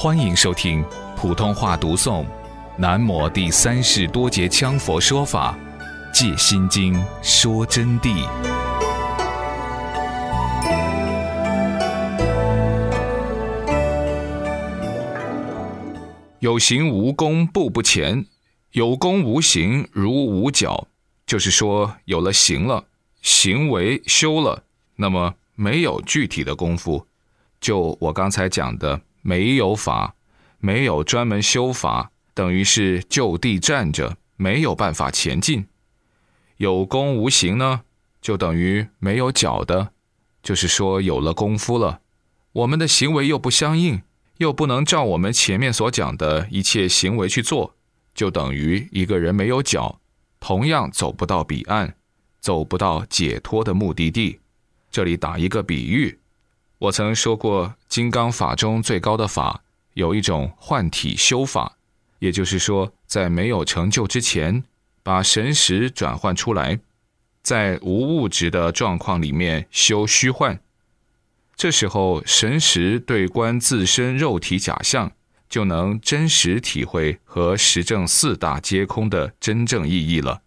欢迎收听普通话读诵《南摩第三世多杰羌佛说法·戒心经》说真谛。有形无功步不前，有功无形如无脚。就是说，有了行了，行为修了，那么没有具体的功夫，就我刚才讲的。没有法，没有专门修法，等于是就地站着，没有办法前进。有功无形呢，就等于没有脚的，就是说有了功夫了，我们的行为又不相应，又不能照我们前面所讲的一切行为去做，就等于一个人没有脚，同样走不到彼岸，走不到解脱的目的地。这里打一个比喻。我曾说过，金刚法中最高的法有一种换体修法，也就是说，在没有成就之前，把神识转换出来，在无物质的状况里面修虚幻。这时候，神识对观自身肉体假象，就能真实体会和实证四大皆空的真正意义了。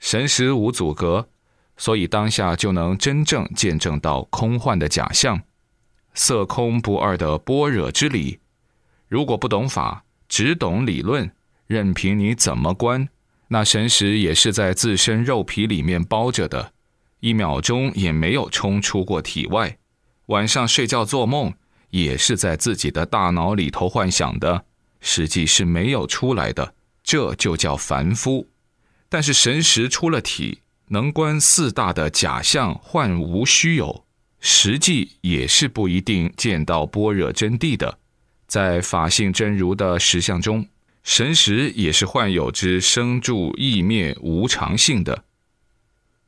神识无阻隔。所以当下就能真正见证到空幻的假象，色空不二的般若之理。如果不懂法，只懂理论，任凭你怎么观，那神识也是在自身肉皮里面包着的，一秒钟也没有冲出过体外。晚上睡觉做梦，也是在自己的大脑里头幻想的，实际是没有出来的。这就叫凡夫。但是神识出了体。能观四大的假象幻无虚有，实际也是不一定见到般若真谛的。在法性真如的实相中，神识也是幻有之生住异灭无常性的。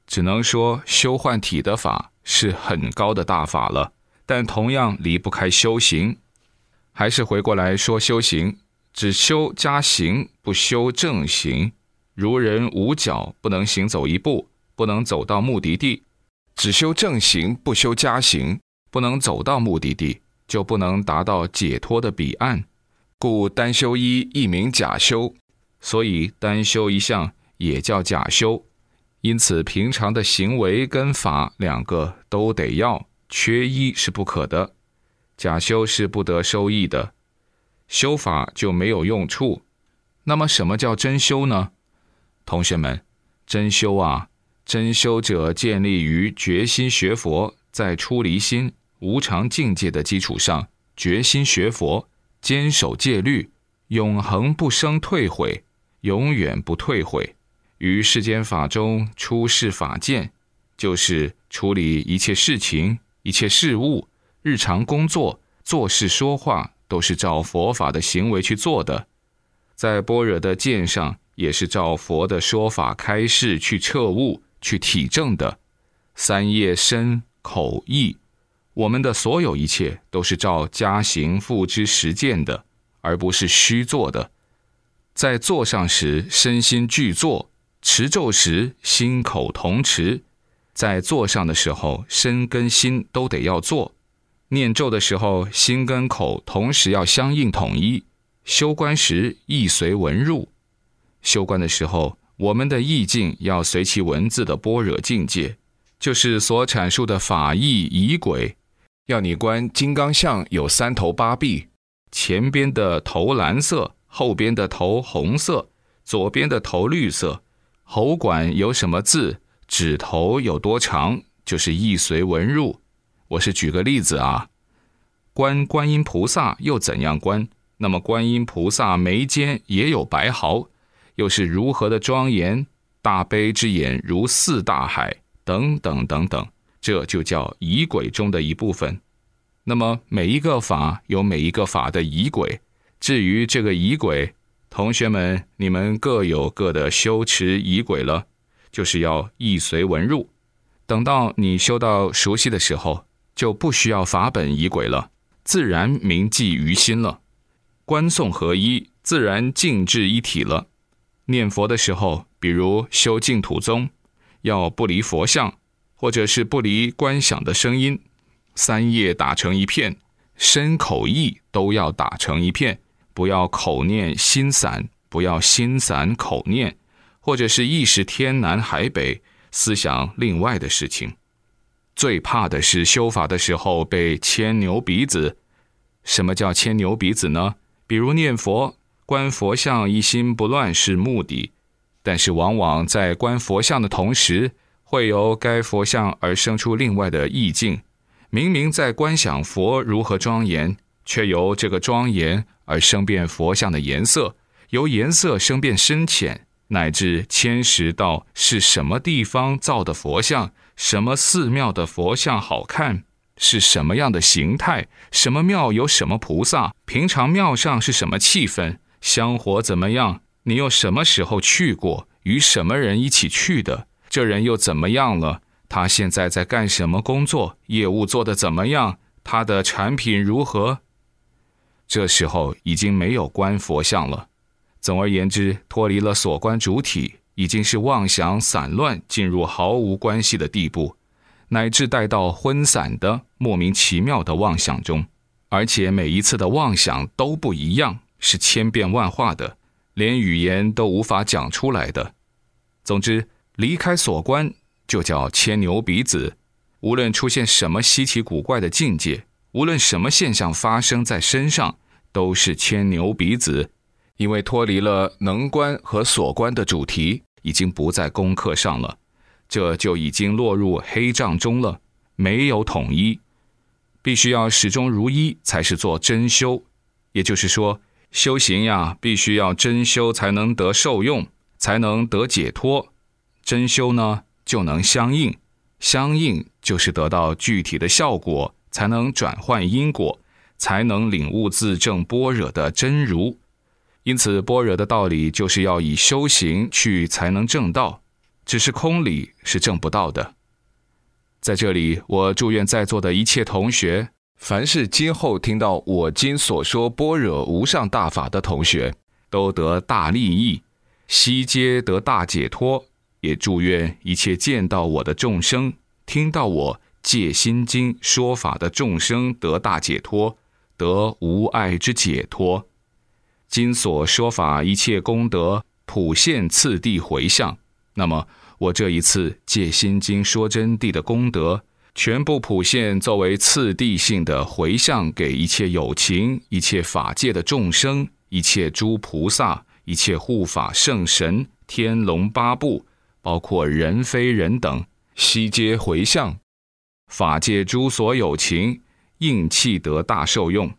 只能说修幻体的法是很高的大法了，但同样离不开修行。还是回过来说修行，只修加行，不修正行。如人无脚，不能行走一步。不能走到目的地，只修正行不修加行，不能走到目的地，就不能达到解脱的彼岸。故单修一亦名假修，所以单修一项也叫假修。因此，平常的行为跟法两个都得要，缺一是不可的。假修是不得收益的，修法就没有用处。那么，什么叫真修呢？同学们，真修啊！真修者建立于决心学佛，在出离心、无常境界的基础上，决心学佛，坚守戒律，永恒不生退悔，永远不退悔。于世间法中出世法见，就是处理一切事情、一切事物、日常工作、做事说话，都是照佛法的行为去做的。在般若的见上，也是照佛的说法开示去彻悟。去体证的三业身口意，我们的所有一切都是照家行父之实践的，而不是虚做的。在坐上时，身心俱坐；持咒时，心口同持。在坐上的时候，身跟心都得要做；念咒的时候，心跟口同时要相应统一。修观时，意随文入；修观的时候。我们的意境要随其文字的般若境界，就是所阐述的法义仪轨。要你观金刚像有三头八臂，前边的头蓝色，后边的头红色，左边的头绿色。喉管有什么字，指头有多长，就是意随文入。我是举个例子啊，观观音菩萨又怎样观？那么观音菩萨眉间也有白毫。又是如何的庄严？大悲之眼如四大海，等等等等，这就叫仪轨中的一部分。那么每一个法有每一个法的仪轨。至于这个仪轨，同学们你们各有各的修持仪轨了，就是要意随文入。等到你修到熟悉的时候，就不需要法本仪轨了，自然铭记于心了。观诵合一，自然静至一体了。念佛的时候，比如修净土宗，要不离佛像，或者是不离观想的声音，三业打成一片，身口意都要打成一片，不要口念心散，不要心散口念，或者是意识天南海北，思想另外的事情。最怕的是修法的时候被牵牛鼻子。什么叫牵牛鼻子呢？比如念佛、观佛像，一心不乱是目的，但是往往在观佛像的同时，会由该佛像而生出另外的意境。明明在观想佛如何庄严，却由这个庄严而生变佛像的颜色，由颜色生变深浅，乃至牵涉到是什么地方造的佛像，什么寺庙的佛像好看，是什么样的形态，什么庙有什么菩萨，平常庙上是什么气氛，香火怎么样，你又什么时候去过，与什么人一起去的，这人又怎么样了？他现在在干什么工作？业务做得怎么样？他的产品如何？这时候已经没有观佛像了。总而言之，脱离了所观主体，已经是妄想散乱，进入毫无关系的地步，乃至带到昏散的莫名其妙的妄想中，而且每一次的妄想都不一样，是千变万化的，连语言都无法讲出来的。总之，离开所观。就叫牵牛鼻子，无论出现什么稀奇古怪的境界，无论什么现象发生在身上，都是牵牛鼻子，因为脱离了能观和所观的主题，已经不在功课上了，这就已经落入黑障中了，没有统一，必须要始终如一，才是做真修。也就是说，修行呀，必须要真修才能得受用，才能得解脱。真修呢？就能相应，相应就是得到具体的效果，才能转换因果，才能领悟自证般若的真如。因此，般若的道理就是要以修行去才能证道，只是空理是证不到的。在这里，我祝愿在座的一切同学，凡是今后听到我今所说般若无上大法的同学，都得大利益，悉皆得大解脱。也祝愿一切见到我的众生，听到我戒心经说法的众生得大解脱，得无碍之解脱。今所说法一切功德普现次第回向，那么我这一次戒心经说真谛的功德，全部普现作为次第性的回向给一切有情、一切法界的众生、一切诸菩萨、一切护法圣神、天龙八部。包括人非人等，悉皆回向，法界诸所有情应气得大受用，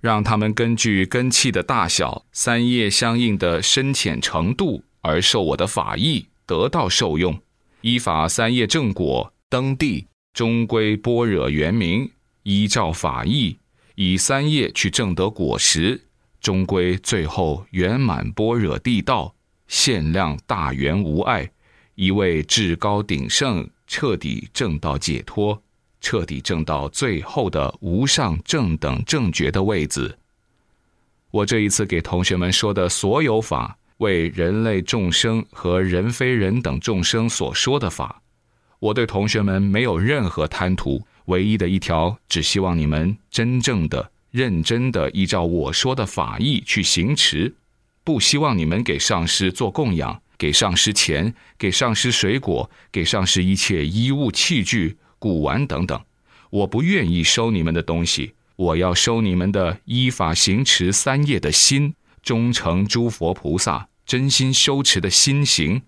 让他们根据根气的大小、三业相应的深浅程度而受我的法义，得到受用，依法三业正果登地，终归般若圆明，依照法义，以三业去证得果实，终归最后圆满般若地道。限量大圆无碍，一位至高鼎盛，彻底证到解脱，彻底证到最后的无上正等正觉的位子。我这一次给同学们说的所有法，为人类众生和人非人等众生所说的法，我对同学们没有任何贪图，唯一的一条，只希望你们真正的、认真的依照我说的法义去行持。不希望你们给上师做供养，给上师钱，给上师水果，给上师一切衣物器具、古玩等等。我不愿意收你们的东西，我要收你们的依法行持三业的心，忠诚诸佛菩萨，真心修持的心行。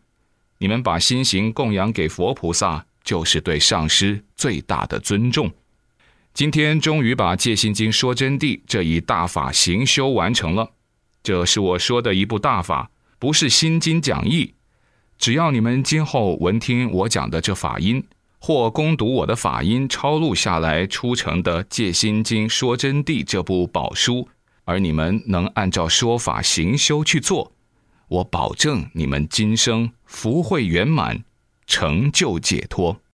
你们把心行供养给佛菩萨，就是对上师最大的尊重。今天终于把《戒心经》说真谛这一大法行修完成了。这是我说的一部大法，不是心经讲义。只要你们今后闻听我讲的这法音，或攻读我的法音抄录下来出成的《戒心经说真谛》这部宝书，而你们能按照说法行修去做，我保证你们今生福慧圆满，成就解脱。